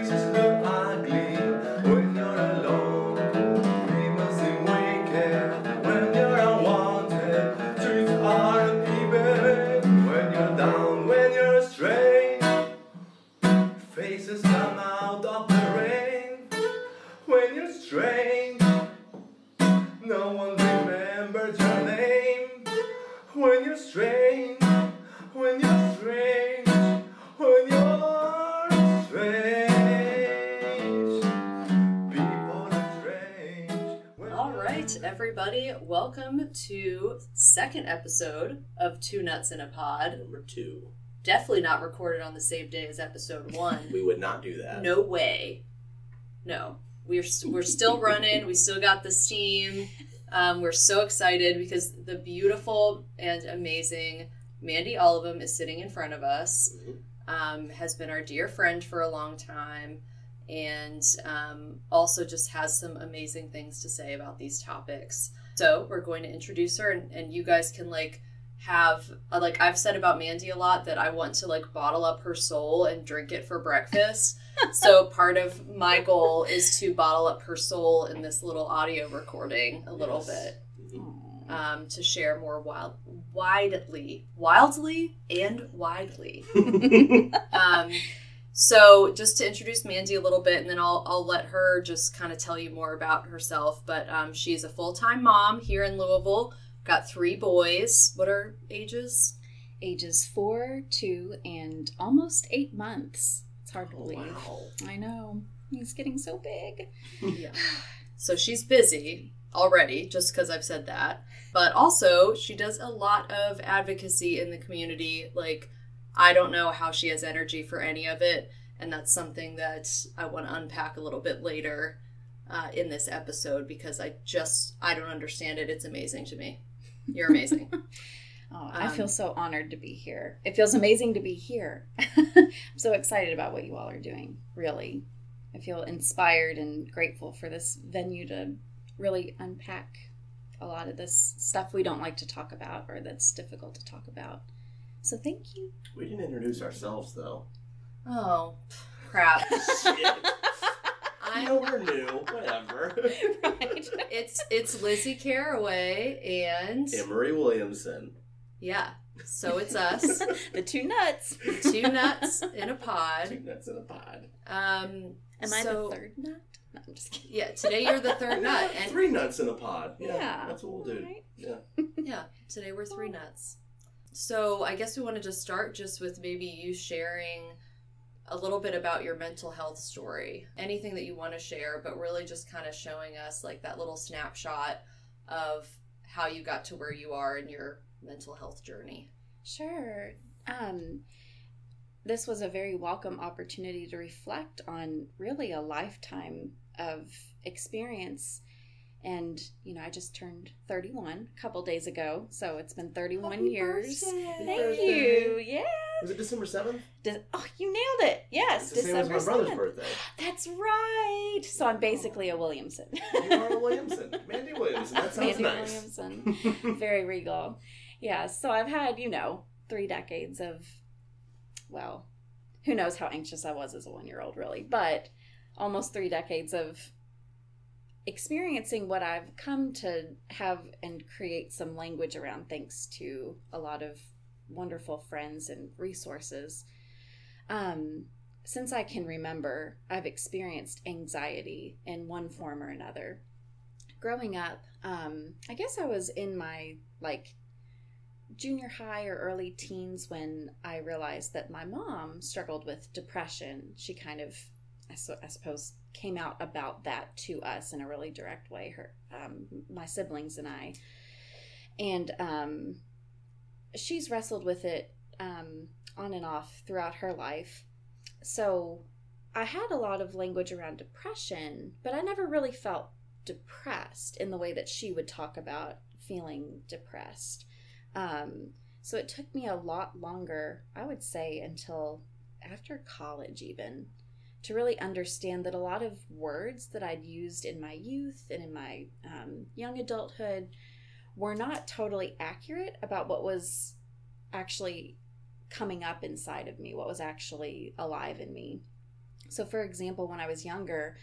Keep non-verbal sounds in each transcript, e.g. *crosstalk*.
faces look episode of Two Nuts in a Pod. Number two. Definitely not recorded on the same day as episode *laughs* one. We would not do that. No way. No, we're st- we're still running. We still got the steam. Um, we're so excited because the beautiful and amazing Mandy Olivam is sitting in front of us. Mhm. Um, has been our dear friend for a long time, and um, also just has some amazing things to say about these topics. So we're going to introduce her, and, and you guys can like have uh, like I've said about Mandy a lot that I want to like bottle up her soul and drink it for breakfast. *laughs* so part of my goal is to bottle up her soul in this little audio recording a little Yes. bit Mhm. um, to share more wild, widely, wildly and widely. *laughs* um, so just to introduce Mandy a little bit, and then I'll I'll let her just kind of tell you more about herself. But um, she's a full time mom here in Louisville. Got three boys. What are ages? ages four, two, and almost eight months. It's hard to believe. Wow. I know. He's getting so big. Yeah. So she's busy already, just because I've said that. But also, she does a lot of advocacy in the community. Like, I don't know how she has energy for any of it. And that's something that I want to unpack a little bit later uh, in this episode because I just, I don't understand it. It's amazing to me. You're amazing. *laughs* Oh, I Um, feel so honored to be here. It feels amazing to be here. *laughs* I'm so excited about what you all are doing, really. I feel inspired and grateful for this venue to really unpack a lot of this stuff we don't like to talk about or that's difficult to talk about. So thank you. We didn't introduce ourselves though. oh, crap. *laughs* Shit. *laughs* I know we're new. Whatever. right. It's it's Lizzie Caraway and Emery Williamson. yeah. So it's us. *laughs* the two nuts. two nuts in a pod. Two pod. nuts in a pod. Um, Am I so, the third nut? No, I'm just kidding. Yeah, today you're the third nut, and Three nuts in a pod. Yeah, Yeah. that's what we'll do. Alright. Yeah. yeah, today we're three nuts. So I guess we wanted to start just with maybe you sharing a little bit about your mental health story. Anything that you want to share, but really just kind of showing us like that little snapshot of how you got to where you are in your mental health journey. Sure. Um, this was a very welcome opportunity to reflect on really a lifetime of experience. And, you know, I just turned 31 a couple days ago. So it's been 31 Happy years. birthday. Thank birthday. you. Yeah. Was it December 7th? Does- oh, you nailed it. Yes. It's the same as December my brother's 7th. birthday. That's right. So I'm basically a Williamson. You are a Williamson. Mandy Williamson. That sounds Mandy nice. Williamson. very regal. Yeah, so I've had, you know, three decades of, well, who knows how anxious I was as a one year old, really, but almost three decades of experiencing what I've come to have and create some language around thanks to a lot of wonderful friends and resources. Um, since I can remember, I've experienced anxiety in one form or another. Growing up, um, I guess I was in my like junior high or early teens when I realized that my mom struggled with depression. She kind of, I, su- I suppose, came out about that to us in a really direct way. Her, um, my siblings and I, and um, she's wrestled with it um, on and off throughout her life. So I had a lot of language around depression, but I never really felt depressed in the way that she would talk about feeling depressed. Um, so it took me a lot longer, I would say, until after college, even, to really understand that a lot of words that I'd used in my youth and in my um, young adulthood were not totally accurate about what was actually coming up inside of me, what was actually alive in me. So, for example, when I was younger,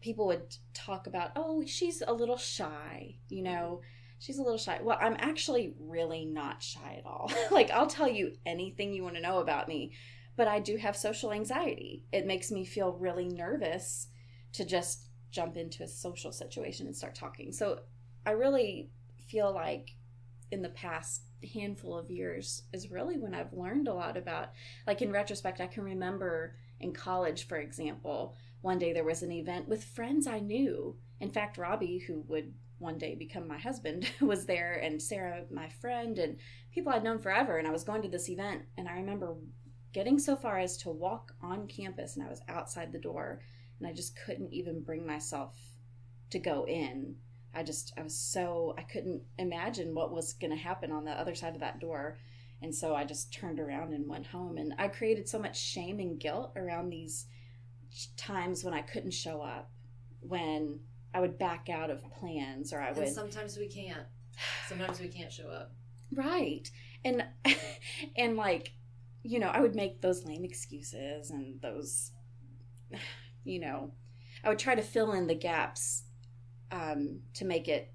people would talk about, oh, she's a little shy, you know, she's a little shy. Well, I'm actually really not shy at all. *laughs* like, I'll tell you anything you want to know about me, but I do have social anxiety. It makes me feel really nervous to just jump into a social situation and start talking. So, I really feel like in the past handful of years is really when I've learned a lot about, like, in retrospect, I can remember in college, for example, one day there was an event with friends I knew. In fact, Robbie, who would one day become my husband, *laughs* was there, and Sarah, my friend, and people I'd known forever. And I was going to this event, and I remember getting so far as to walk on campus, and I was outside the door, and I just couldn't even bring myself to go in. I just, I was so, I couldn't imagine what was going to happen on the other side of that door. And so I just turned around and went home. And I created so much shame and guilt around these times when I couldn't show up, when I would back out of plans or I And would. sometimes we can't. Sometimes we can't show up. *sighs* Right. And, *laughs* and like, you know, I would make those lame excuses and those, *sighs* you know, I would try to fill in the gaps um, to make it,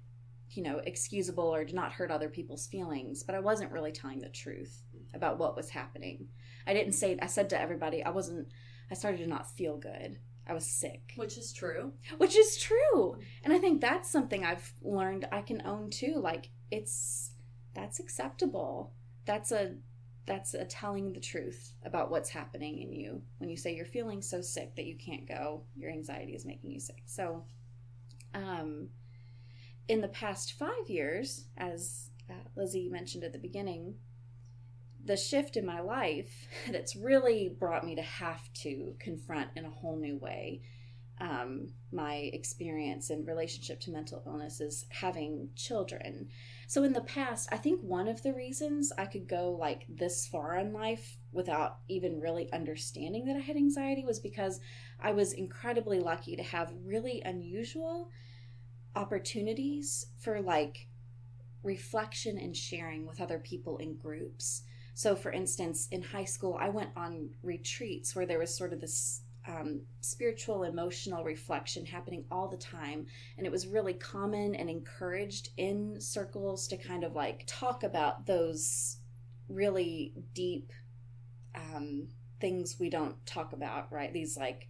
you know, excusable or to not hurt other people's feelings. But I wasn't really telling the truth about what was happening. I didn't say, I said to everybody, I wasn't, I started to not feel good. I was sick, Which is true. which is true. And I think that's something I've learned I can own too. Like, it's, that's acceptable. That's a, that's a telling the truth about what's happening in you. When you say you're feeling so sick that you can't go your anxiety is making you sick. So um, in the past five years as uh, lizzie mentioned at the beginning the shift in my life *laughs* that's really brought me to have to confront in a whole new way um, my experience in relationship to mental illness is having children so in the past, I think one of the reasons I could go like this far in life without even really understanding that I had anxiety was because I was incredibly lucky to have really unusual opportunities for like reflection and sharing with other people in groups. So, for instance, in high school, I went on retreats where there was sort of this um, spiritual, emotional reflection happening all the time. And it was really common and encouraged in circles to kind of like talk about those really deep um, things we don't talk about, right? These like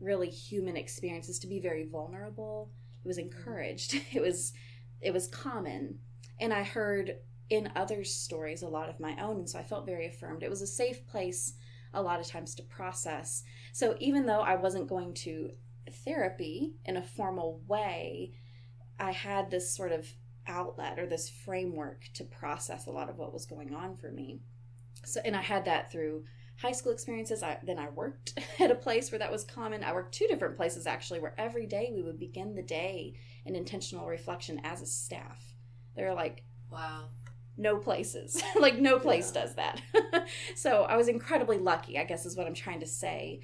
really human experiences to be very vulnerable. It was encouraged. *laughs* It was it was common. And I heard in others' stories a lot of my own, and so I felt very affirmed. It was a safe place a lot of times to process. So even though I wasn't going to therapy in a formal way, I had this sort of outlet or this framework to process a lot of what was going on for me. So and I had that through high school experiences. I then I worked *laughs* at a place where that was common. I worked two different places actually where every day we would begin the day in intentional reflection as a staff. They're like Wow. No places. *laughs* Like no place Yeah. does that. *laughs* So i was incredibly lucky i guess is what i'm trying to say.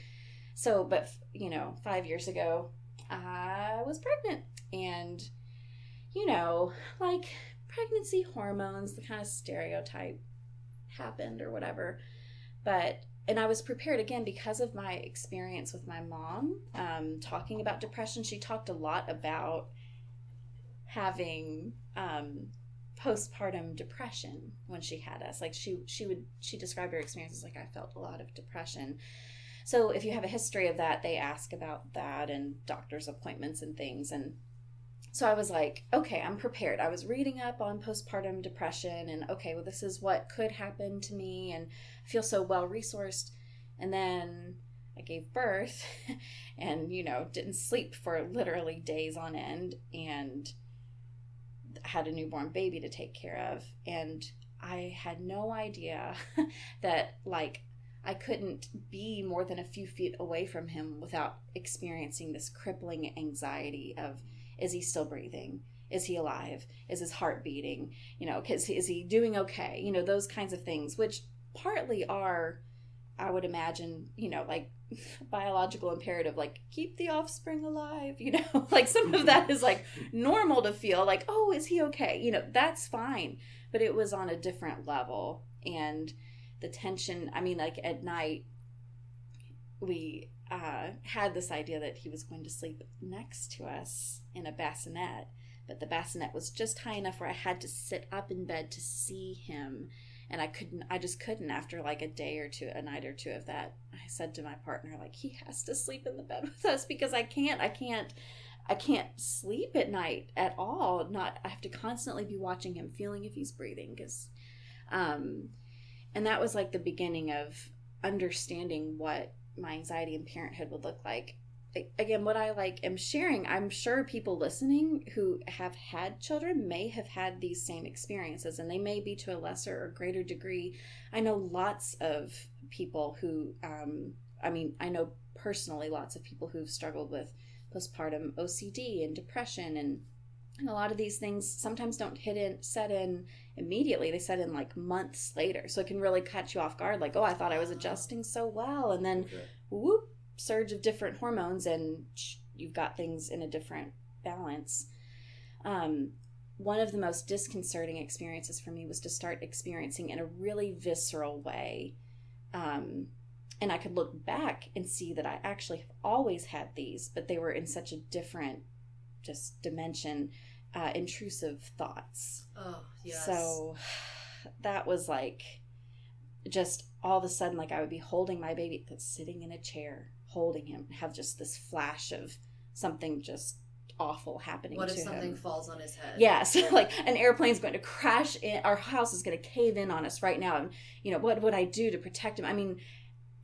So but you know five years ago i was pregnant. And you know like pregnancy hormones the kind of stereotype happened or whatever. But and i was prepared again because of my experience with my mom um, talking about depression she talked a lot about having um, postpartum depression when she had us. Like she she would she described her experiences like i felt a lot of depression. So if you have a history of that they ask about that and doctor's appointments and things. And so i was like okay i'm prepared. I was reading up on postpartum depression and okay well this is what could happen to me and i feel so well resourced. And then i gave birth *laughs* and you know didn't sleep for literally days on end. And had a newborn baby to take care of and i had no idea *laughs* that like i couldn't be more than a few feet away from him without experiencing this crippling anxiety of is he still breathing? Is he alive? Is his heart beating? You know cuz is he doing okay? You know those kinds of things which partly are i would imagine you know like biological imperative like keep the offspring alive *laughs* you know like some of that is like normal to feel like, oh, is he okay? You know, that's fine. But it was on a different level. And the tension, I mean, like at night, we uh, had this idea that he was going to sleep next to us in a bassinet, but the bassinet was just high enough where I had to sit up in bed to see him. And I couldn't, I just couldn't after like a day or two, a night or two of that. I said to my partner, like, he has to sleep in the bed with us because I can't, I can't, I can't sleep at night at all. Not, I have to constantly be watching him, feeling if he's breathing. Because, um, and that was like the beginning of understanding what my anxiety and parenthood would look like. Again, what I like am sharing, I'm sure people listening who have had children may have had these same experiences and they may be to a lesser or greater degree. I know lots of people who, um, I mean, I know personally lots of people who've struggled with postpartum OCD and depression and and a lot of these things sometimes don't hit in set in immediately they set in like months later so it can really catch you off guard like oh i thought i was adjusting so well and then Okay. whoop surge of different hormones and you've got things in a different balance um, one of the most disconcerting experiences for me was to start experiencing in a really visceral way um, and i could look back and see that i actually have always had these but they were in such a different just dimension uh, intrusive thoughts Oh, yes. so that was like just all of a sudden, like I would be holding my baby that's sitting in a chair, holding him, have just this flash of something just awful happening what if something him. falls on his head? Yeah, *laughs* so like an airplane's going to crash in, our house is going to cave in on us right now. And, you know, what would I do to protect him? I mean,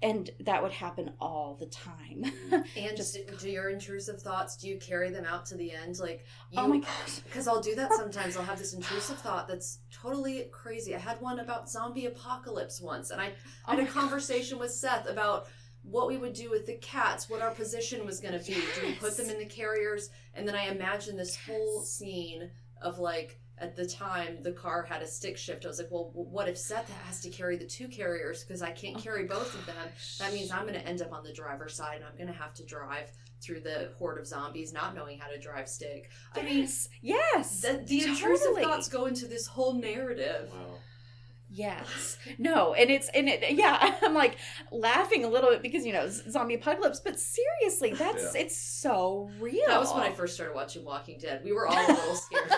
and that would happen all the time. *laughs* And Just- do, your intrusive thoughts? Do you carry them out to the end? Like, oh you, oh my gosh. *laughs* Because I'll do that sometimes. I'll have this intrusive thought that's totally crazy. I had one about zombie apocalypse once, and I Oh had a oh gosh. conversation with Seth about what we would do with the cats, what our position was going to be. Do we put them in the carriers? And then I imagine this whole scene of like, at the time, the car had a stick shift. I was like, well, what if Seth has to carry the two carriers because I can't Oh carry my both of them? That means I'm going to end up on the driver's side and I'm going to have to drive through the horde of zombies, not knowing how to drive stick. I mean, Yes, yes. the, the intrusive thoughts go into this whole narrative. Wow. Yes. No, and it's and it yeah, *laughs* I'm like laughing a little bit because you know zombie apocalypse, but seriously, *laughs* that's Yeah. it's so real. That was when I first started watching Walking Dead. We were all a little scared. *laughs*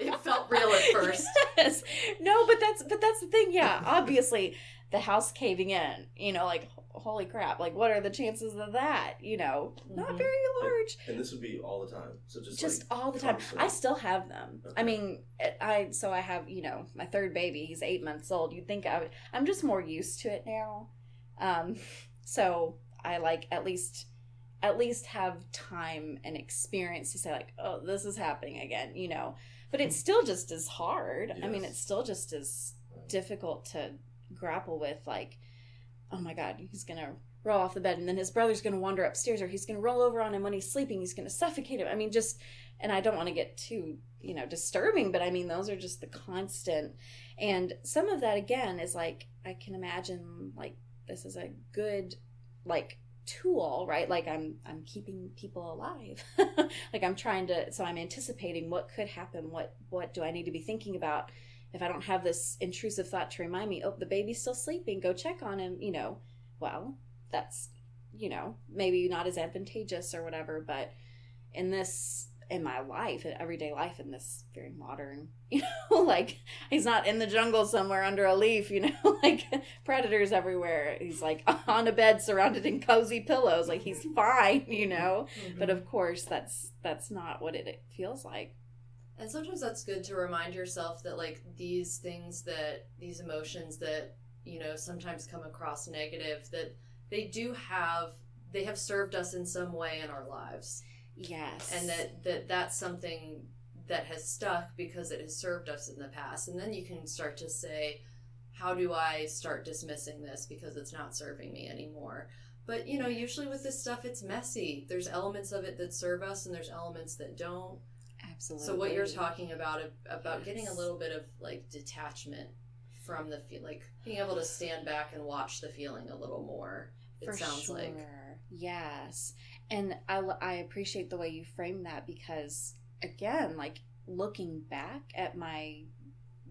it felt real at first. Yes. No, but that's but that's the thing. Yeah, obviously the house caving in. You know, like holy crap! Like what are the chances of that? You know, not Mhm. very large. And this would be all the time. So just Just like, all the time. constant. I still have them. I mean, I so I have you know my third baby. He's eight months old. You'd think I would. I'm just more used to it now. Um, so I like at least at least have time and experience to say like, oh, this is happening again. You know, but it's still just as hard. I mean, it's still just as difficult to grapple with. Like, oh my god, he's gonna roll off the bed and then his brother's gonna wander upstairs or he's gonna roll over on him when he's sleeping he's gonna suffocate him. I mean just and i don't want to get too you know disturbing but i mean those are just the constant. And some of that again is like i can imagine like this is a good like tool right? Like i'm i'm keeping people alive. *laughs* Like i'm trying to so i'm anticipating what could happen what what do i need to be thinking about if i don't have this intrusive thought to remind me oh the baby's still sleeping go check on him you know. Well that's you know maybe not as advantageous or whatever but in this in my life in everyday life in this very modern *laughs* you know like he's not in the jungle somewhere under a leaf you know *laughs* like predators everywhere. He's like *laughs* on a bed surrounded in cozy pillows like he's mm-hmm. fine you know. Mm-hmm. But of course that's that's not what it, it feels like And sometimes that's good to remind yourself that like these things that these emotions that you know sometimes come across negative that they do have they have served us in some way in our lives. Yes. And that, that that's something that has stuck because it has served us in the past. And then you can start to say how do i start dismissing this because it's not serving me anymore? But you know usually with this stuff it's messy. There's elements of it that serve us and there's elements that don't absolutely so what you're talking about about getting a little bit of like detachment from the feel like being able to stand back and watch the feeling a little more it For sounds sure. like Yes. And I I appreciate the way you frame that because, again, like looking back at my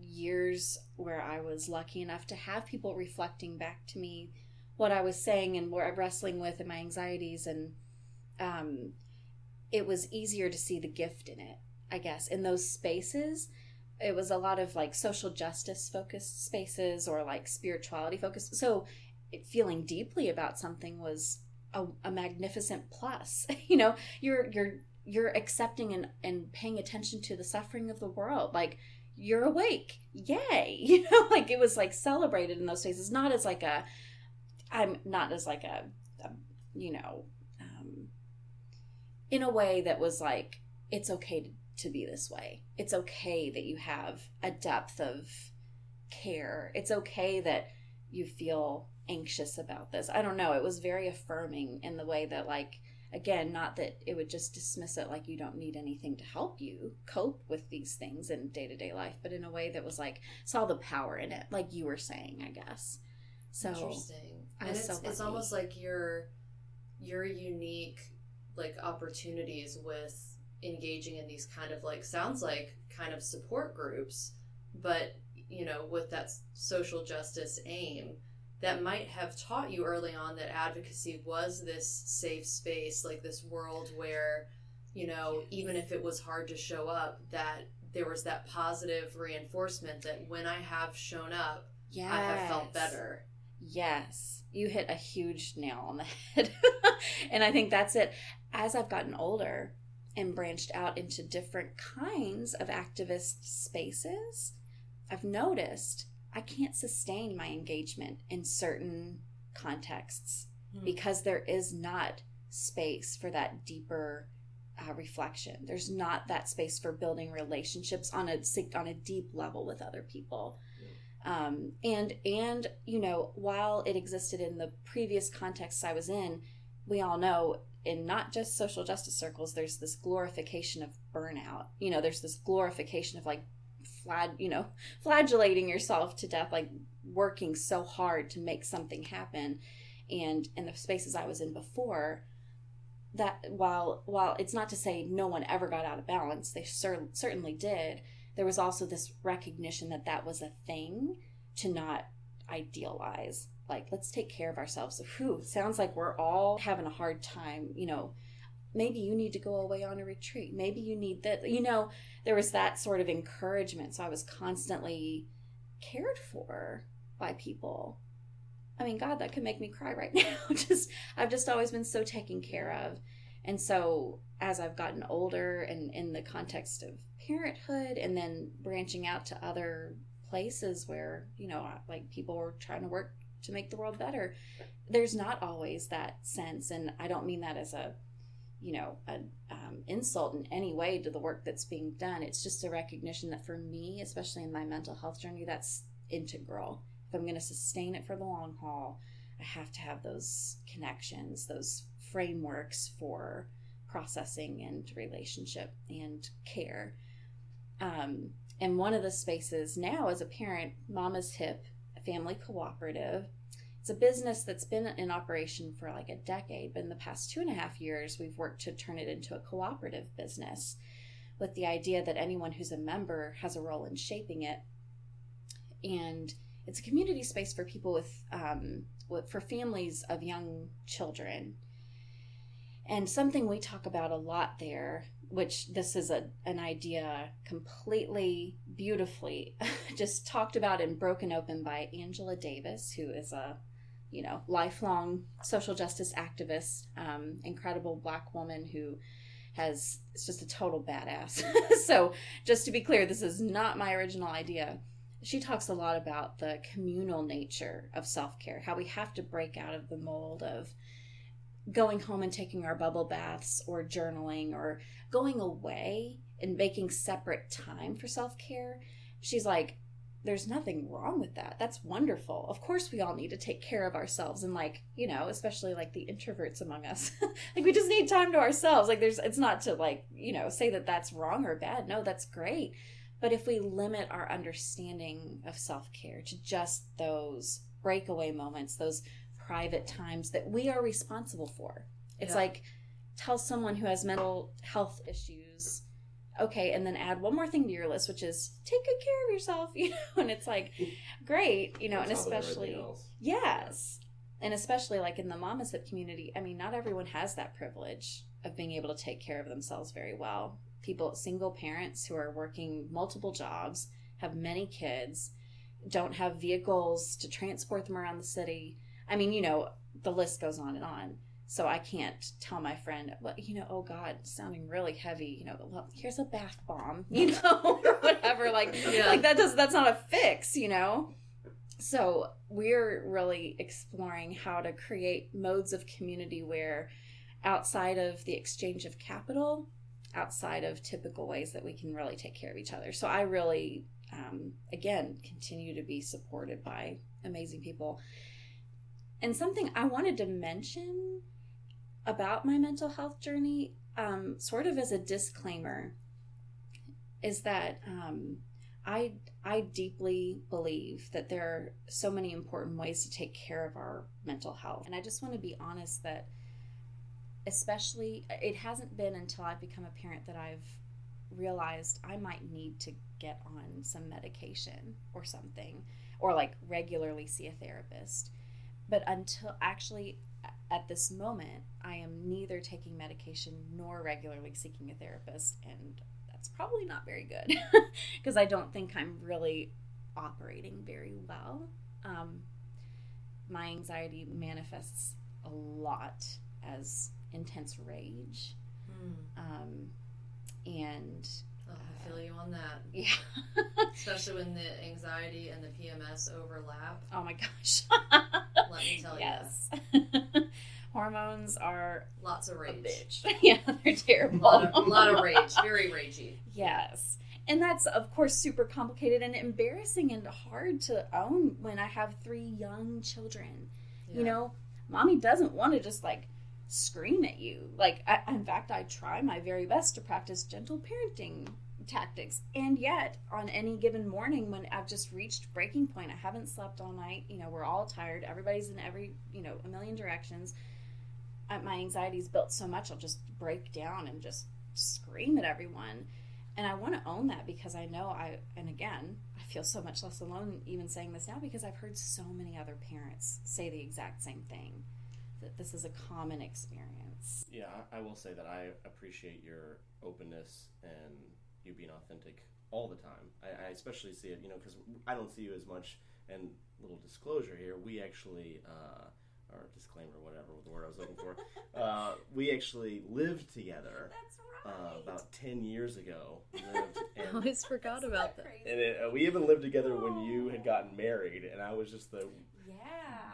years where I was lucky enough to have people reflecting back to me what I was saying and what I'm wrestling with and my anxieties and um it was easier to see the gift in it, I guess. In those spaces, it was a lot of like social justice focused spaces or like spirituality focused. So it, feeling deeply about something was a, a magnificent plus. *laughs* you know, you're you're you're accepting and, and paying attention to the suffering of the world. Like you're awake. Yay. *laughs* You know, like it was like celebrated in those spaces, not as like a I'm not as like a, a you know, um, in a way that was like it's okay to, to be this way. It's okay that you have a depth of care. It's okay that you feel anxious about this. I don't know. It was very affirming in the way that like again, not that it would just dismiss it like you don't need anything to help you cope with these things in day-to-day life, but in a way that was like saw the power in it, like you were saying, I guess. So Interesting. And it's so it's almost like your your unique like opportunities with engaging in these kind of like sounds like kind of support groups, but you know, with that social justice aim that might have taught you early on that advocacy was this safe space, like this world where, you know, even if it was hard to show up, that there was that positive reinforcement that when I have shown up, yes. I have felt better. Yes, you hit a huge nail on the *laughs* head. and I think that's it. As I've gotten older and branched out into different kinds of activist spaces, I've noticed I can't sustain my engagement in certain contexts Hmm. because there is not space for that deeper uh, reflection. There's not that space for building relationships on a on a deep level with other people um, and and you know while it existed in the previous contexts i was in we all know in not just social justice circles there's this glorification of burnout. You know there's this glorification of like flag you know *laughs* flagellating yourself to death like working so hard to make something happen. And in the spaces i was in before that while while it's not to say no one ever got out of balance they cer- certainly did there was also this recognition that that was a thing to not idealize like let's take care of ourselves. Whew sounds like we're all having a hard time you know. Maybe you need to go away on a retreat. Maybe you need that you know. There was that sort of encouragement so i was constantly cared for by people. I mean god that could make me cry right *laughs* now. Just i've just always been so taken care of. And so as i've gotten older and in the context of parenthood and then branching out to other places where you know like people were trying to work to make the world better. There's not always that sense and i don't mean that as a you know an um, insult in any way to the work that's being done. It's just a recognition that for me especially in my mental health journey that's integral. If i'm going to sustain it for the long haul i have to have those connections those frameworks for processing and relationship and care. Um, and one of the spaces now as a parent mama's hip family cooperative. It's a business that's been in operation for like a decade but in the past two and a half years we've worked to turn it into a cooperative business with the idea that anyone who's a member has a role in shaping it. And it's a community space for people with, um, for families of young children. And something we talk about a lot there which this is a an idea completely beautifully *laughs* just talked about and broken open by Angela Davis, who is a you know lifelong social justice activist, um, incredible black woman who has is just a total badass. *laughs* so just to be clear, this is not my original idea. She talks a lot about the communal nature of self care, how we have to break out of the mold of going home and taking our bubble baths or journaling or going away and making separate time for self care. She's like, there's nothing wrong with that. That's wonderful. Of course, we all need to take care of ourselves and, like, you know, especially like the introverts among us. *laughs* like, we just need time to ourselves. Like, there's, it's not to, like, you know, say that that's wrong or bad. No, that's great. But if we limit our understanding of self care to just those breakaway moments, those private times that we are responsible for. It's Yeah. like tell someone who has mental health issues, okay, and then add one more thing to your list, which is take good care of yourself, *laughs* you know, and it's like great, you know, and top of everything especially yes. and especially like in the Mama's Hip community i mean not everyone has that privilege of being able to take care of themselves very well people single parents who are working multiple jobs have many kids don't have vehicles to transport them around the city i mean you know the list goes on and on. So i can't tell my friend well you know oh god sounding really heavy you know well here's a bath bomb *laughs* you know or whatever. Like Yeah. like that does that's not a fix you know? So we're really exploring how to create modes of community where outside of the exchange of capital outside of typical ways that we can really take care of each other. So i really um, again continue to be supported by amazing people and something i wanted to mention about my mental health journey um, sort of as a disclaimer is that um, I I deeply believe that there are so many important ways to take care of our mental health. And I just want to be honest that especially it hasn't been until I've become a parent that I've realized I might need to get on some medication or something or like regularly see a therapist. But until actually at this moment, I am neither taking medication nor regularly seeking a therapist and that's probably not very good *laughs* because I don't think I'm really operating very well. Um, my anxiety manifests a lot as intense rage. Hmm. Um, and Oh, I feel you on that. *laughs* yeah, *laughs* Especially when the anxiety and the PMS overlap. oh my gosh. Let me tell yes. *laughs* Hormones are. Lots of a rage. bitch. *laughs* yeah, they're A terrible. lot of, a lot of *laughs* rage. Very ragey. Yes. And that's, of course, super complicated and embarrassing and hard to own when I have three young children. You know, mommy doesn't want to just like scream at you. Like, I, in fact, I try my very best to practice gentle parenting tactics. And yet, on any given morning when I've just reached breaking point, I haven't slept all night, you know, we're all tired, everybody's in every, you know, a million directions. Uh, my anxiety's built so much, I'll just break down and just scream at everyone. And I want to own that because I know I, and again, I feel so much less alone even saying this now because I've heard so many other parents say the exact same thing that this is a common experience. Yeah, I I will say that I appreciate your openness and you being authentic all the time. I, I especially see it, you know, because I don't see you as much. And little disclosure here, we actually, uh, or disclaimer, whatever the word I was looking for, *laughs* uh, we actually lived together That's uh, about ten years ago. Lived, *laughs* I always forgot about that. and it, uh, we even lived together when you had gotten married, and I was just the Yeah.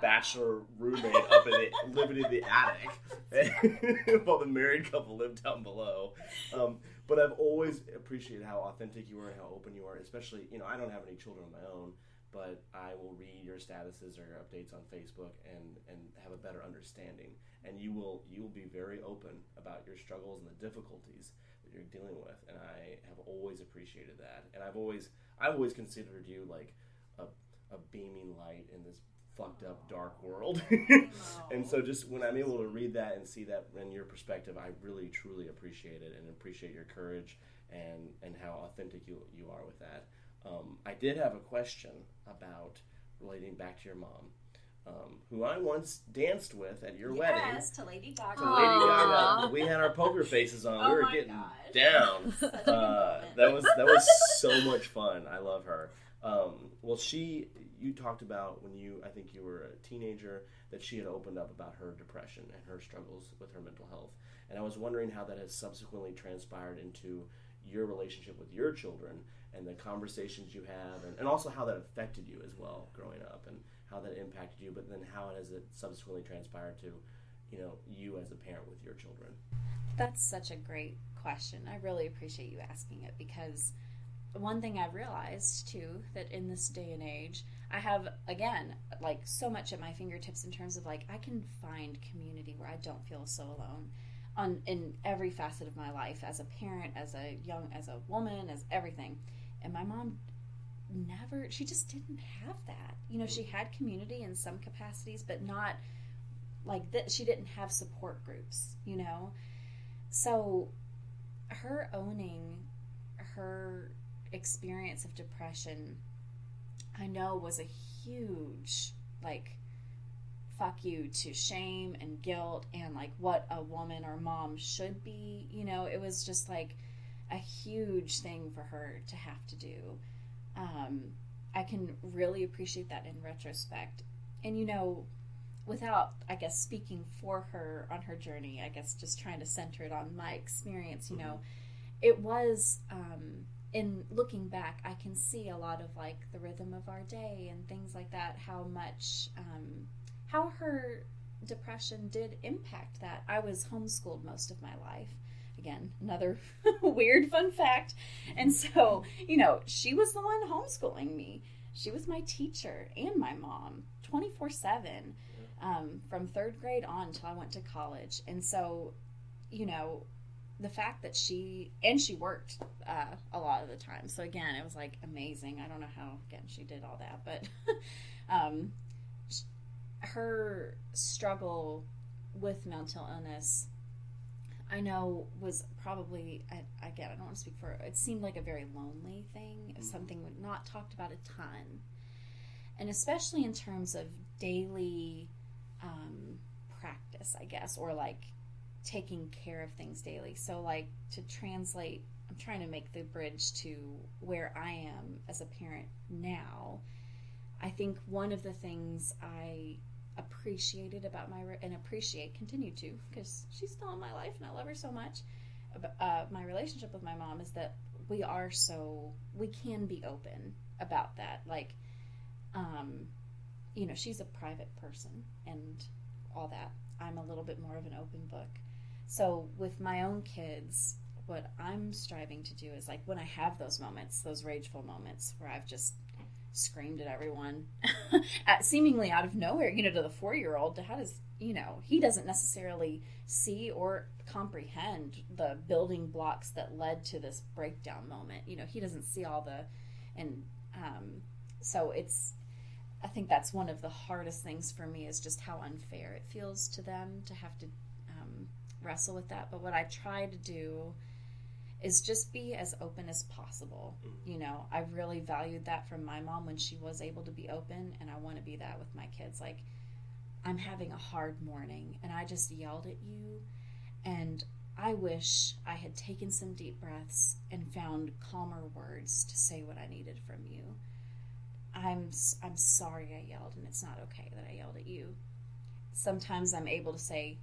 bachelor roommate up in the living in the attic *laughs* while the married couple lived down below. Um, but I've always appreciated how authentic you are and how open you are. Especially, you know, I don't have any children of my own, but I will read your statuses or your updates on Facebook and and have a better understanding. And you will you will be very open about your struggles and the difficulties that you're dealing with. And I have always appreciated that. And I've always I've always considered you like a a beaming light in this fucked up dark world. *laughs* and so just when I'm able to read that and see that in your perspective, I really truly appreciate it and appreciate your courage and and how authentic you you are with that. Um, I did have a question about relating back to your mom, um, who I once danced with at your wedding. Yes, to Lady Gaga. To Lady Gaga, we had our poker faces on. Oh we were getting gosh. down. *laughs* Such a good Uh, that was that was so much fun. I love her. Um, well, she you talked about when you I think you were a teenager that she had opened up about her depression and her struggles with her mental health, and I was wondering how that has subsequently transpired into your relationship with your children and the conversations you have, and, and also how that affected you as well growing up and how that impacted you, but then how has it subsequently transpired to you know you as a parent with your children. That's such a great question. I really appreciate you asking it because one thing I've realized too that in this day and age, I have again like so much at my fingertips in terms of like I can find community where I don't feel so alone on in every facet of my life as a parent, as a young as a woman, as everything. And my mom never she just didn't have that. You know, she had community in some capacities but not like that she didn't have support groups, you know. So, her owning her experience of depression, I know was a huge, like, fuck you to shame and guilt and like what a woman or mom should be. You know, it was just like a huge thing for her to have to do. Um, I can really appreciate that in retrospect. And you know, without, I guess, speaking for her on her journey, I guess just trying to center it on my experience, you know, it was, um, in looking back, I can see a lot of like the rhythm of our day and things like that, how much, um, how her depression did impact that. I was homeschooled most of my life. Again, another *laughs* weird fun fact. And so, you know, she was the one homeschooling me. She was my teacher and my mom 24 7 um, from third grade on until I went to college. And so, you know, the fact that she and she worked uh, a lot of the time. So again, it was like amazing. I don't know how again she did all that, but *laughs* um, her struggle with mental illness, I know was probably I, again I don't want to speak for her. It seemed like a very lonely thing. Was something not talked about a ton, and especially in terms of daily um, practice, I guess, or like taking care of things daily. So, like to translate, I'm trying to make the bridge to where I am as a parent now. I think one of the things I appreciated about my and appreciate continue to because she's still in my life and I love her so much. Uh, my relationship with my mom is that we are so we can be open about that. Like, um, you know, she's a private person and all that. I'm a little bit more of an open book. So with my own kids, what I'm striving to do is like when I have those moments, those rageful moments where I've just screamed at everyone, *laughs* at seemingly out of nowhere, you know, to the four year old, how does you know he doesn't necessarily see or comprehend the building blocks that led to this breakdown moment. You know, he doesn't see all the, and um, so it's. I think that's one of the hardest things for me is just how unfair it feels to them to have to wrestle with that. But what I try to do is just be as open as possible. Mm-hmm. You know, I really valued that from my mom when she was able to be open, and I want to be that with my kids. Like, I'm having a hard morning, and I just yelled at you, and I wish I had taken some deep breaths and found calmer words to say what I needed from you. I'm I'm sorry I yelled, and it's not okay that I yelled at you. Sometimes I'm able to say,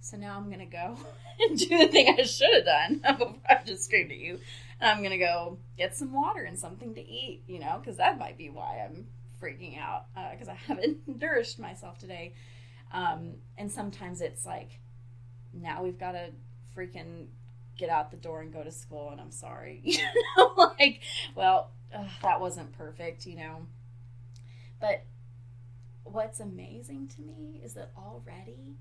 so now I'm gonna go *laughs* and do the thing I should have done *laughs* before I just screamed at you. And I'm gonna go get some water and something to eat, you know, because that might be why I'm freaking out because I *laughs* haven't nourished myself today. Um, and sometimes it's like, now we've got to freaking get out the door and go to school, and I'm sorry, you know, like, well, ugh, that wasn't perfect, you know. But what's amazing to me is that already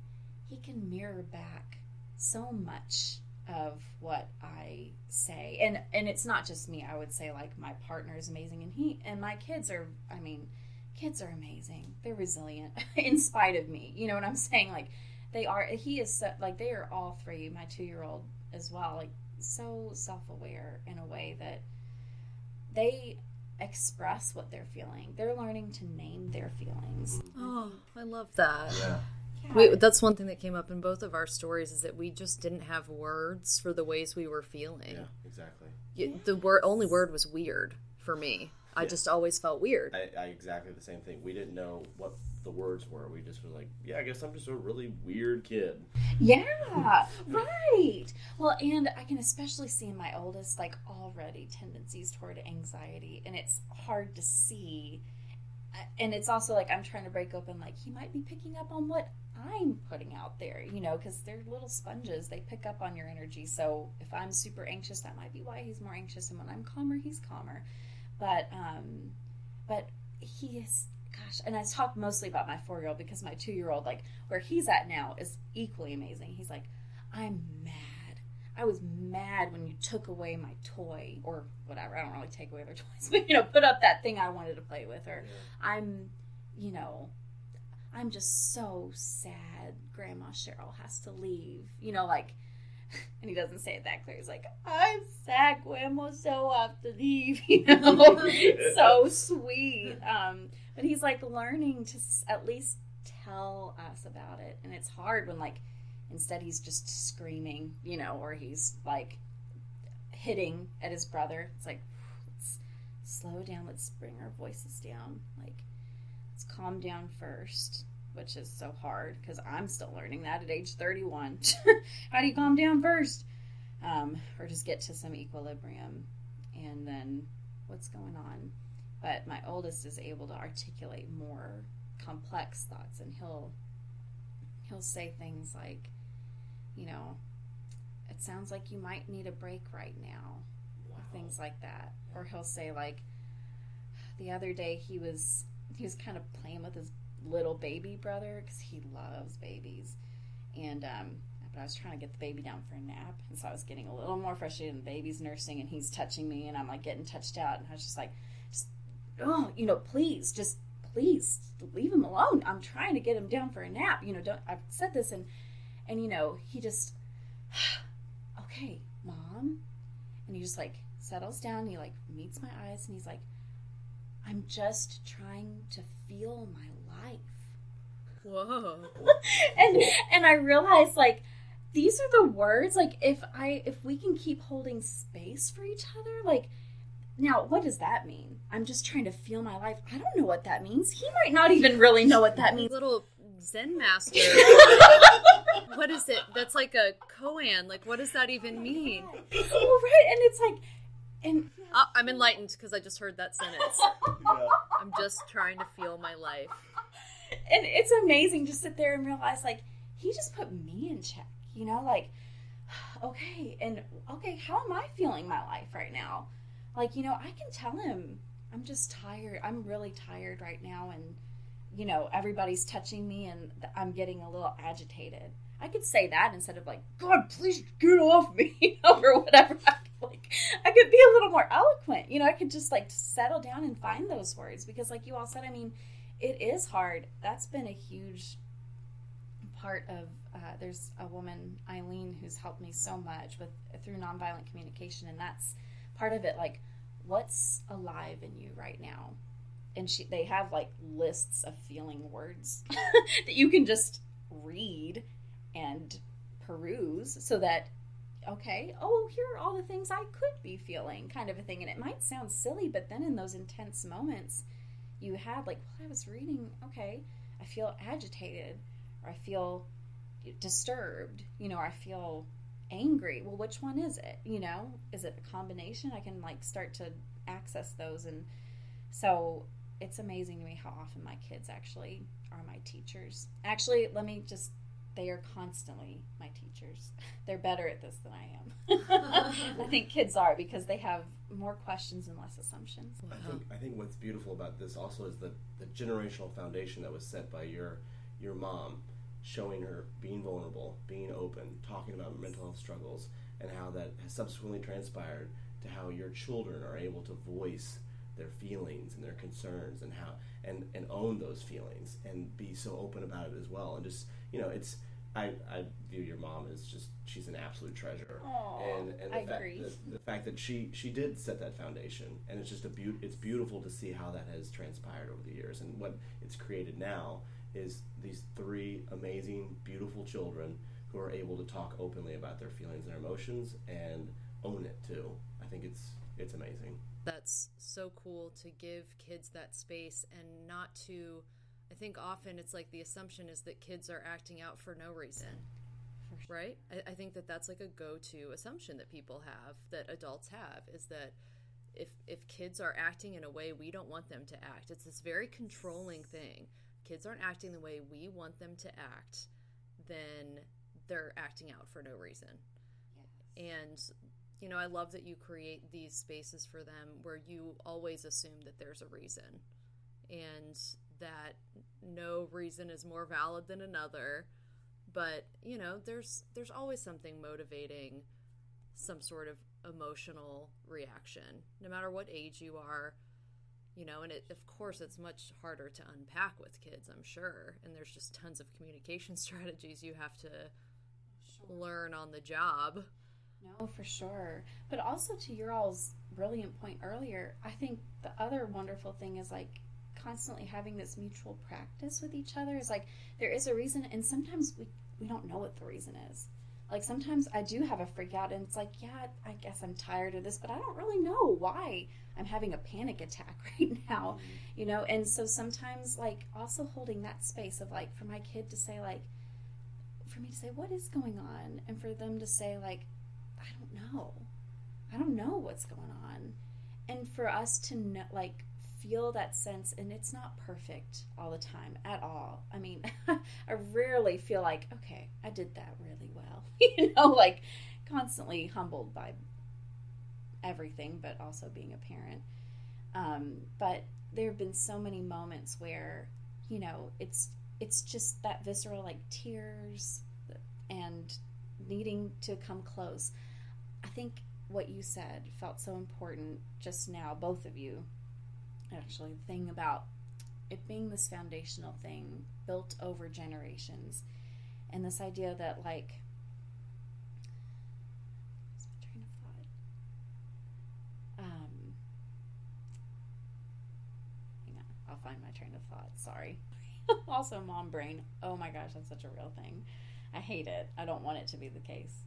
he can mirror back so much of what I say. And and it's not just me. I would say like my partner is amazing and he and my kids are I mean, kids are amazing. They're resilient *laughs* in spite of me. You know what I'm saying? Like they are he is so, like they are all three, my 2-year-old as well, like so self-aware in a way that they express what they're feeling. They're learning to name their feelings. Oh, I love that. Yeah. We, that's one thing that came up in both of our stories is that we just didn't have words for the ways we were feeling. Yeah, exactly. You- The word only word was weird for me. I Yeah. just always felt weird. I, I exactly the same thing. We didn't know what the words were. We just were like, yeah, I guess I'm just a really weird kid. Yeah, right. Well, and I can especially see in my oldest, like already tendencies toward anxiety, and it's hard to see. Uh, And it's also like I'm trying to break open, like he might be picking up on what I'm putting out there, you know, because they're little sponges. They pick up on your energy. So if I'm super anxious, that might be why he's more anxious, and when I'm calmer, he's calmer. But, um, but he is gosh and i talk mostly about my four year old because my two year old like where he's at now is equally amazing he's like i'm mad i was mad when you took away my toy or whatever i don't really take away their *laughs* toys but you know put up that thing i wanted to play with or i'm you know i'm just so sad grandma cheryl has to leave you know like *laughs* and he doesn't say it that clear. He's like, I'm sad grandma so have to leave, *laughs* you know. *laughs* So sweet. Um, but he's like learning to at least tell us about it. And it's hard when, like, instead he's just screaming, you know, or he's like hitting at his brother. It's like, let's slow down. Let's bring our voices down. Like, let's calm down first, which is so hard because I'm still learning that at age 31. *laughs* How do you calm down first? Um, or just get to some equilibrium and then what's going on. But my oldest is able to articulate more complex thoughts and he'll he'll say things like, you know, it sounds like you might need a break right now or things like that or he'll say like the other day he was he was kind of playing with his little baby brother because he loves babies and um but i was trying to get the baby down for a nap and so i was getting a little more frustrated and the baby's nursing and he's touching me and i'm like getting touched out and i was just like just oh you know please just please leave him alone i'm trying to get him down for a nap you know don't i've said this and and you know he just *sighs* okay, mom. And he just like settles down and he like meets my eyes and he's like, I'm just trying to feel my life. Whoa. *laughs* and and I realized like these are the words like if I if we can keep holding space for each other like now what does that mean? I'm just trying to feel my life. I don't know what that means. He might not even really know what that means. Little Zen master. *laughs* what is it? That's like a koan. Like, what does that even mean? well, right, and it's like and Uh, I'm enlightened because I just heard that sentence. *laughs* Yeah. I'm just trying to feel my life. and it's amazing to sit there and realize like he just put me in check you know like *sighs* okay and okay how am i feeling my life right now like you know i can tell him i'm just tired i'm really tired right now and you know everybody's touching me and i'm getting a little agitated i could say that instead of like god please get off me *laughs* or whatever *laughs* I could, like i could be a little more eloquent you know i could just like settle down and find those words because like you all said i mean it is hard. That's been a huge part of. Uh, there's a woman, Eileen, who's helped me so much with through nonviolent communication, and that's part of it. Like, what's alive in you right now? And she, they have like lists of feeling words *laughs* that you can just read and peruse, so that okay, oh, here are all the things I could be feeling, kind of a thing. And it might sound silly, but then in those intense moments you had like well i was reading okay i feel agitated or i feel disturbed you know i feel angry. Well which one is it? You know is it a combination? I can like start to access those. And so it's amazing to me how often my kids actually are my teachers. Actually let me just they are constantly my teachers. *laughs* They're better at this than i am. *laughs* I think kids are because they have more questions and less assumptions. I think I think what's beautiful about this also is the the generational foundation that was set by your your mom, showing her being vulnerable, being open, talking about mental health struggles, and how that has subsequently transpired to how your children are able to voice their feelings and their concerns and how and and own those feelings and be so open about it as well. And just you know it's I, I view your mom as just she's an absolute treasure Aw, and and the I fact agree. the, the fact that she she did set that foundation and it's just a beaut it's beautiful to see how that has transpired over the years and what it's created now is these three amazing beautiful children who are able to talk openly about their feelings and their emotions and own it too i think it's it's amazing That's so cool to give kids that space and not to. I think often it's like the assumption is that kids are acting out for no reason. For right? I, I think that that's like a go-to assumption that people have, that adults have, is that if if kids are acting in a way we don't want them to act, it's this very controlling thing. Kids aren't acting the way we want them to act, then they're acting out for no reason. And you know, I love that you create these spaces for them where you always assume that there's a reason and that no reason is more valid than another. But you know there's there's always something motivating some sort of emotional reaction no matter what age you are you know and it, of course it's much harder to unpack with kids i'm sure. And there's just tons of communication *laughs* strategies you have to learn on the job. No, for sure. But also to your all's brilliant point earlier, I think the other wonderful thing is like constantly having this mutual practice with each other is like there is a reason and sometimes we we don't know what the reason is. Like sometimes i do have a freak out and it's like yeah i guess i'm tired of this but i don't really know why i'm having a panic attack *laughs* right now you know? And so sometimes like also holding that space of like for my kid to say like for me to say what is going on? and for them to say like i don't know. I don't know what's going on. And for us to know like feel that sense and it's not perfect all the time at all. I mean *laughs* i rarely feel like okay i did that really well *laughs* you know like constantly humbled by everything but also being a parent. Um, but there have been so many moments where you know it's it's just that visceral like tears and needing to come close. I think what you said felt so important just now both of you actually the thing about it being this foundational thing built over generations and this idea that like train of thought um hang on i'll find my train of thought sorry. *laughs* Also mom brain oh my gosh that's such a real thing. I hate it i don't want it to be the case.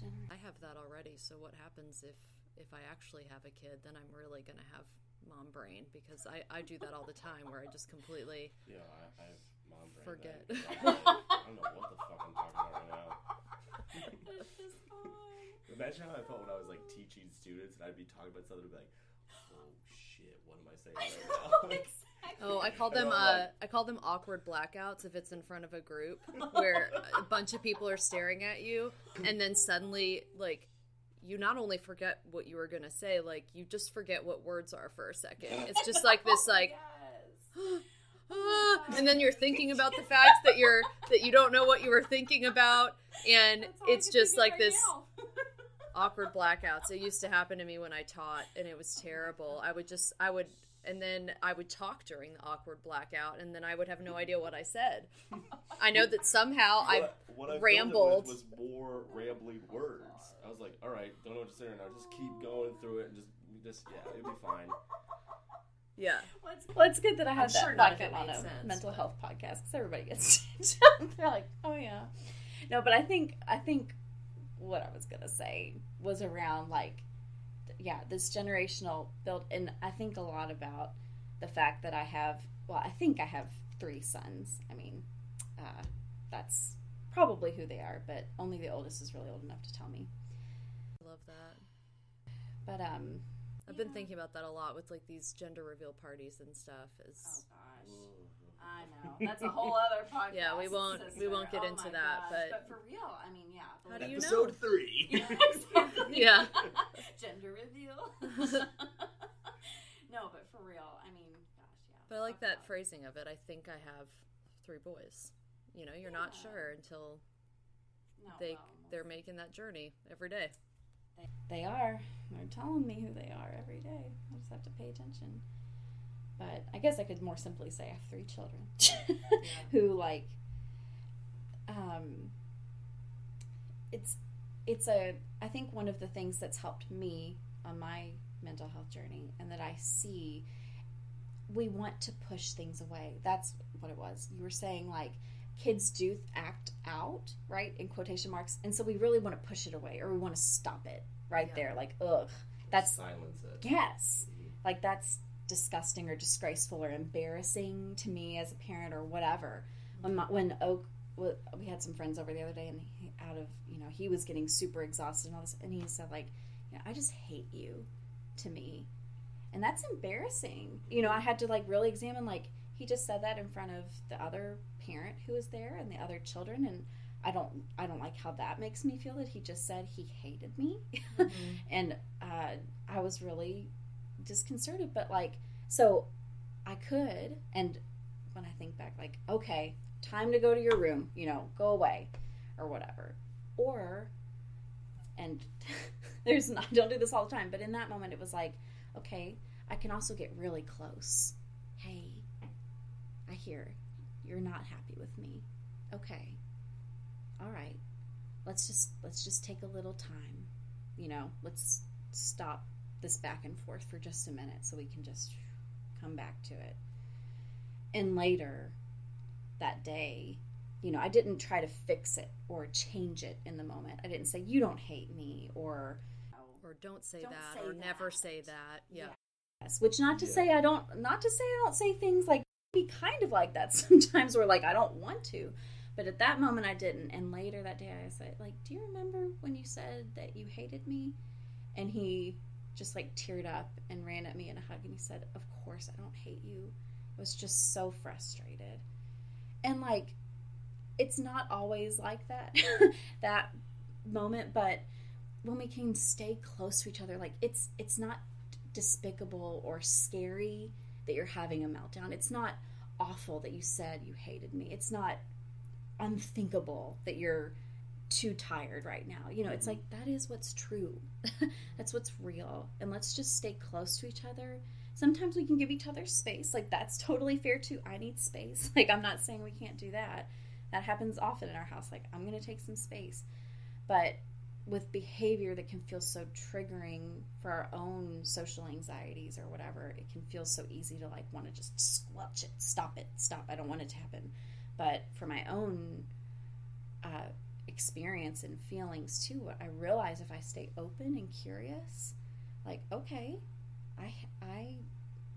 *sighs* I have that already. So what happens if if I actually have a kid? Then I'm really gonna have mom brain because I I do that all the time where I just completely Yeah, I, I have mom brain. Forget. I, *laughs* I don't know what the fuck I'm talking about right now. Imagine how I felt when I was like teaching students and I'd be talking about something and be like, oh shit, what am I saying right now? *laughs* Oh, I call them uh, like- I call them awkward blackouts if it's in front of a group where a bunch of people are staring at you, and then suddenly like you not only forget what you were gonna say, like you just forget what words are for a second. It's just like this *laughs* like. "Ah," *gasps* *gasps* and then you're thinking about the fact that you're that you don't know what you were thinking about and it's just like this awkward blackouts. It used to happen to me when I taught, and it was terrible. I would just, I would, and then I would talk during the awkward blackout, and then I would have no idea what I said. I know that somehow I, what, what I it rambled. with was more rambly words. I was like, all right, don't know what to say right now. Just keep going through it and just, just yeah, it'll be fine. yeah, Well, it's good that I had I'm that sure none of pocket it on a sense, mental but- health podcast because everybody gets *laughs* it. They're like, oh yeah, no, but I think I think what I was gonna say was around like, yeah, this generational build, and I think a lot about the fact that I have. Well, I think I have three sons. I mean, uh, that's probably who they are, but only the oldest is really old enough to tell me. I love that. But um, I've been thinking about that a lot with like these gender reveal parties and stuff. Is oh gosh. I know. That's a whole other podcast. *laughs* Yeah, we won't- we won't get Oh into that, gosh. but- for real, I mean, yeah. How do you know? Episode three. *laughs* Yeah, *laughs* exactly. Yeah. Gender reveal. no, but for real, I mean, gosh, yeah. but I like Fuck that phrasing of it. I think I have three boys. You know, you're not sure until No, they well, they're making that journey every day. They are. They're telling me who they are every day. I just have to pay attention. But I guess I could more simply say I have three children *laughs* who like um it's it's a I think one of the things that's helped me on my mental health journey and that I see we want to push things away. That's what it was. You were saying like kids do act out, right? In quotation marks. And so we really want to push it away or we want to stop it right Yeah. there. Like, ugh. That's silence it. yes. Mhm. Like that's disgusting or disgraceful or embarrassing to me as a parent or whatever. When my, when Oak we had some friends over the other day and he, out of you know he was getting super exhausted and all this and he said like you know I just hate you to me. And that's embarrassing. You know I had to like really examine like he just said that in front of the other parent who was there and the other children and I don't I don't like how that makes me feel that he just said he hated me. *laughs* And uh, I was really disconcerted. But like, so I could, and when I think back, like, okay, time to go to your room, you know, go away, or whatever, or, and *laughs* there's not, don't do this all the time, but in that moment, it was like, okay, I can also get really close. Hey, I hear you're not happy with me. Okay, all right, let's just let's just take a little time you know, let's stop this back and forth for just a minute so we can just come back to it. And later that day, you know, I didn't try to fix it or change it in the moment. I didn't say, you don't hate me or. Or don't say Don't that, say or never say that. Yeah. Yes, which not to Yeah. say I don't, not to say I don't say things like, be kind of like that *laughs* sometimes where like I don't want to. But at that moment I didn't. And later that day I said, like, do you remember when you said that you hated me? And he just like teared up and ran at me in a hug and he said, Of course I don't hate you. I was just so frustrated. And like, it's not always like that, *laughs* that moment, but when we can stay close to each other, like it's it's not despicable or scary that you're having a meltdown. It's not awful that you said you hated me. It's not unthinkable that you're too tired right now. You know, it's like that is what's true. *laughs* that's what's real. And let's just stay close to each other. Sometimes we can give each other space. Like that's totally fair too. I need space. *laughs* Like I'm not saying we can't do that. That happens often in our house. Like I'm going to take some space. But with behavior that can feel so triggering for our own social anxieties or whatever, it can feel so easy to like want to just squelch it, stop it, stop. I don't want it to happen. But for my own uh, experience and feelings too, I realize if I stay open and curious, like okay, I I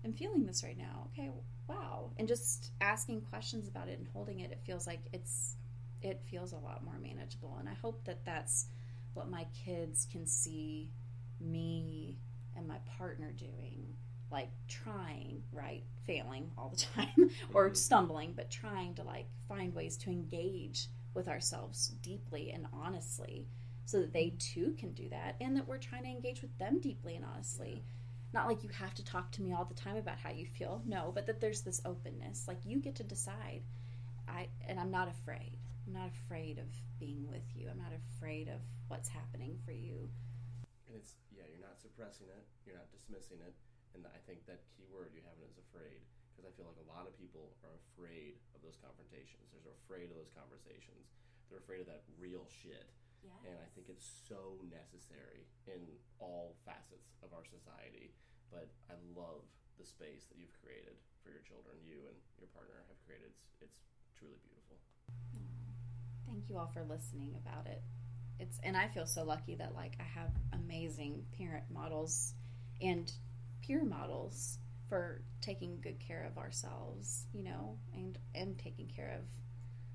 am feeling this right now. Okay, wow, and just asking questions about it and holding it, it feels like it's it feels a lot more manageable. And I hope that that's what my kids can see me and my partner doing like trying right failing all the *laughs* time or Mhm. stumbling but trying to like find ways to engage with ourselves deeply and honestly so that they too can do that and that we're trying to engage with them deeply and honestly. Not like you have to talk to me all the time about how you feel. No but that there's this openness. Like you get to decide. I and i'm not afraid. I'm not afraid of being with you. I'm not afraid of what's happening for you. And it's yeah, you're not suppressing it, you're not dismissing it, and I think that key word you haven't is afraid because I feel like a lot of people are afraid of those confrontations. They're afraid of those conversations. They're afraid of that real shit. And I think it's so necessary in all facets of our society. But I love the space that you've created for your children. You and your partner have created. It's it's truly beautiful. thank you all for listening about it it's and i feel so lucky that like i have amazing parent models and peer models for taking good care of ourselves you know and and taking care of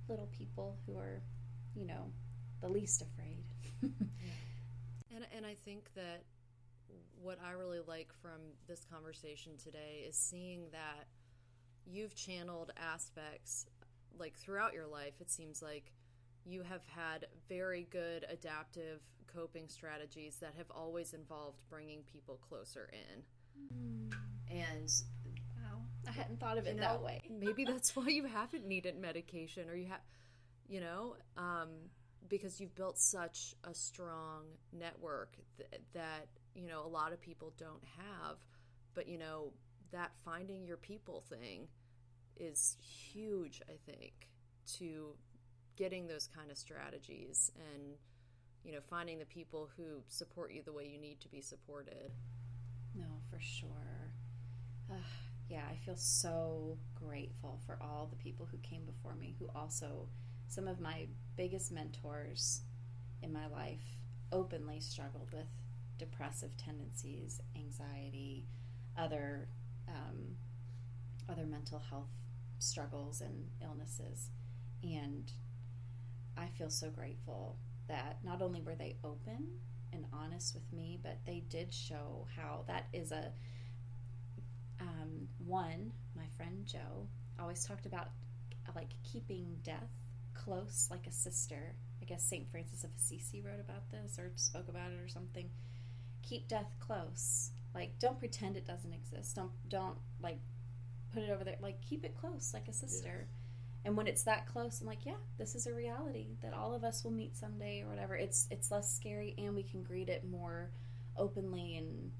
little people who are you know the least afraid. *laughs* And and I think that what I really like from this conversation today is seeing that you've channeled aspects like throughout your life it seems like you have had very good adaptive coping strategies that have always involved bringing people closer in. Mm. And wow i hadn't thought of it you that way *laughs* Maybe that's why you haven't needed medication or you have, you know, um, because you've built such a strong network th- that, you know, a lot of people don't have. But, you know, that finding your people thing is huge, I think, to getting those kind of strategies and, you know, finding the people who support you the way you need to be supported. No, for sure. Ugh, *sighs* yeah, I feel so grateful for all the people who came before me, who also, some of my biggest mentors in my life, openly struggled with depressive tendencies, anxiety, other um, other mental health struggles and illnesses, and I feel so grateful that not only were they open and honest with me, but they did show how that is a um, one. My friend Joe always talked about like keeping death close like a sister. I guess Saint Francis of Assisi wrote about this or spoke about it or something. Keep death close. Like don't pretend it doesn't exist. Don't don't like put it over there. Like keep it close like a sister. And when it's that close, I'm like, yeah, this is a reality that all of us will meet someday or whatever. It's it's less scary and we can greet it more openly and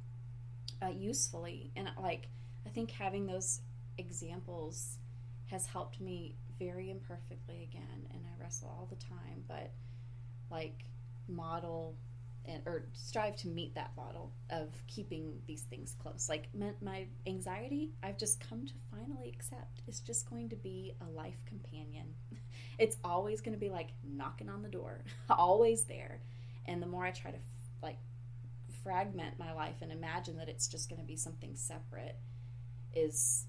uh, usefully. And like I think having those examples has helped me very imperfectly again, and I wrestle all the time, but like model and or strive to meet that model of keeping these things close. Like my, my anxiety, I've just come to finally accept is just going to be a life companion. *laughs* It's always going to be like knocking on the door, *laughs* always there. And the more I try to like fragment my life and imagine that it's just going to be something separate is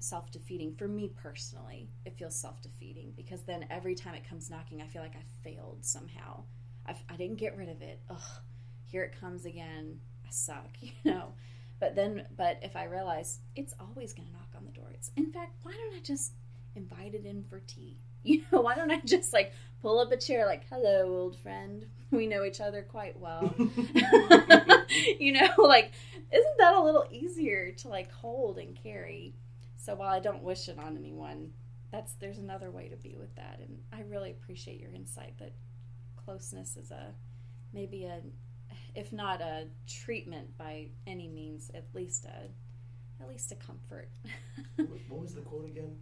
self defeating for me personally. It feels self defeating because then every time it comes knocking, I feel like I failed somehow. I've, I didn't get rid of it. Ugh, here it comes again. I suck, *laughs* you know. But then, but if I realize it's always going to knock on the door, it's in fact, why don't I just invite it in for tea? *laughs* You know, why don't I just like pull up a chair, like, hello, old friend. We know each other quite well. *laughs* *laughs* you know, like, isn't that a little easier to like hold and carry? So while I don't wish it on anyone, that's there's another way to be with that, and I really appreciate your insight that closeness is a maybe a if not a treatment by any means, at least a at least a comfort. what, what was the quote again?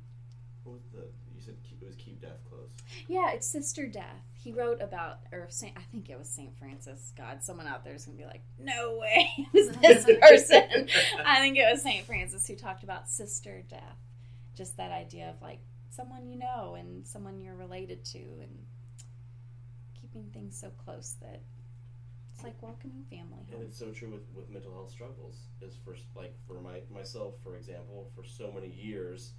What was the? Said it was keep death close. yeah, it's Sister Death. He wrote about, or Saint, I think it was Saint Francis. God, someone out there is gonna be like, no way, *laughs* it was this person. *laughs* I think it was Saint Francis who talked about Sister Death. Just that idea of like someone you know and someone you're related to, and keeping things so close that it's like welcoming family And it's so true with, with mental health struggles. Is for like for my myself, for example, for so many years,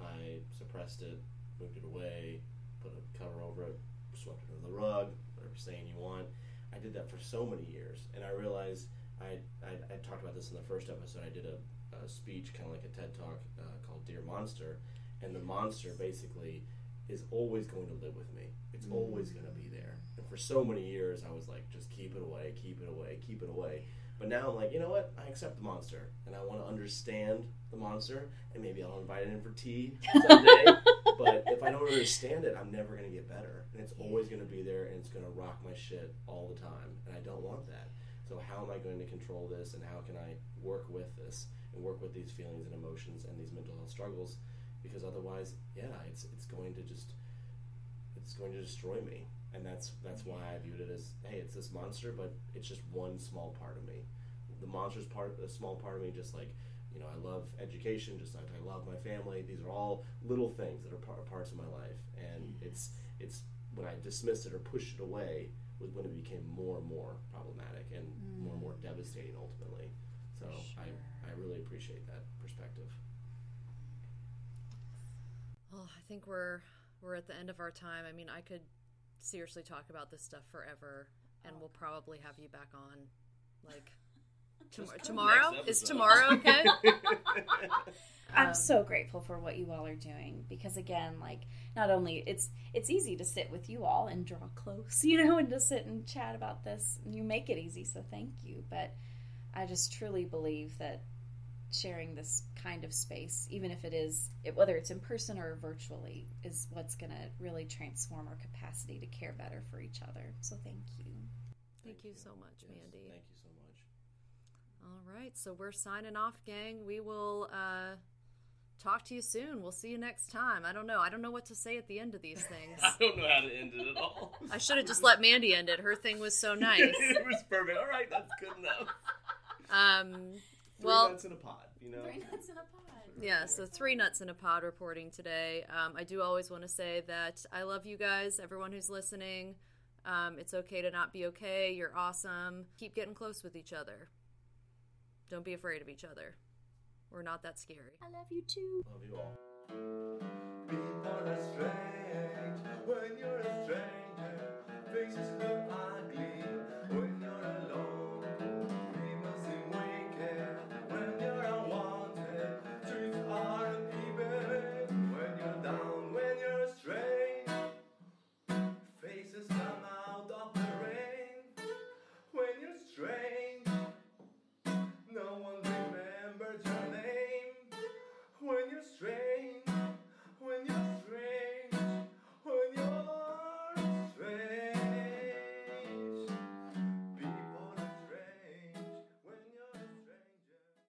I suppressed it, moved it away, put a cover over it, swept it under the rug, whatever saying you want. I did that for so many years, and I realized I I, I talked about this in the first episode. I did a, a speech, kind of like a TED talk, uh, called "Dear Monster," and the monster basically is always going to live with me. It's always going to be there. And for so many years, I was like, just keep it away, keep it away, keep it away. But now I'm like, you know what? I accept the monster, and I want to understand the monster, and maybe I'll invite it in for tea someday. *laughs* but if I don't understand it, I'm never going to get better, and it's always going to be there, and it's going to rock my shit all the time, and I don't want that. So how am I going to control this, and how can I work with this and work with these feelings and emotions and these mental health struggles? Because otherwise, yeah, it's it's going to just it's going to destroy me, and that's that's why I viewed it as hey, it's this monster, but it's just one small part of me. The monster's part, a small part of me, just like you know, I love education, just like I love my family. These are all little things that are par- parts of my life, and mm-hmm. it's it's when I dismissed it or pushed it away was when it became more and more problematic and more and more mm. devastating ultimately. So I I really appreciate that perspective. Well, I think we're we're at the end of our time. I mean, I could seriously talk about this stuff forever, and we'll probably have you back on, like *laughs* tom- tomorrow. Is tomorrow okay? *laughs* I'm Um, so grateful for what you all are doing because again, like not only it's it's easy to sit with you all and draw close, *laughs* you know, and to sit and chat about this. You make it easy, so thank you. But I just truly believe that sharing this kind of space, even if it is it, whether it's in person or virtually, is what's going to really transform our capacity to care better for each other. So thank you. Thank you so much, Yes, Mandy. Thank you so much. All right, so we're signing off, gang. We will uh, talk to you soon. We'll see you next time. I don't know. I don't know what to say at the end of these things. *laughs* I don't know how to end it at all. I should have just let Mandy end it. Her thing was so *laughs* nice. it was perfect. All right, that's good enough. Um, Three well, nuts in a pod, you know. nuts in a pod. yeah, so three nuts in a pod reporting today. Um, I do always want to say that I love you guys, everyone who's listening. Um, it's okay to not be okay. You're awesome. Keep getting close with each other. Don't be afraid of each other. We're not that scary. I love you too. Love you all. People are strange when you're a stranger. Faces look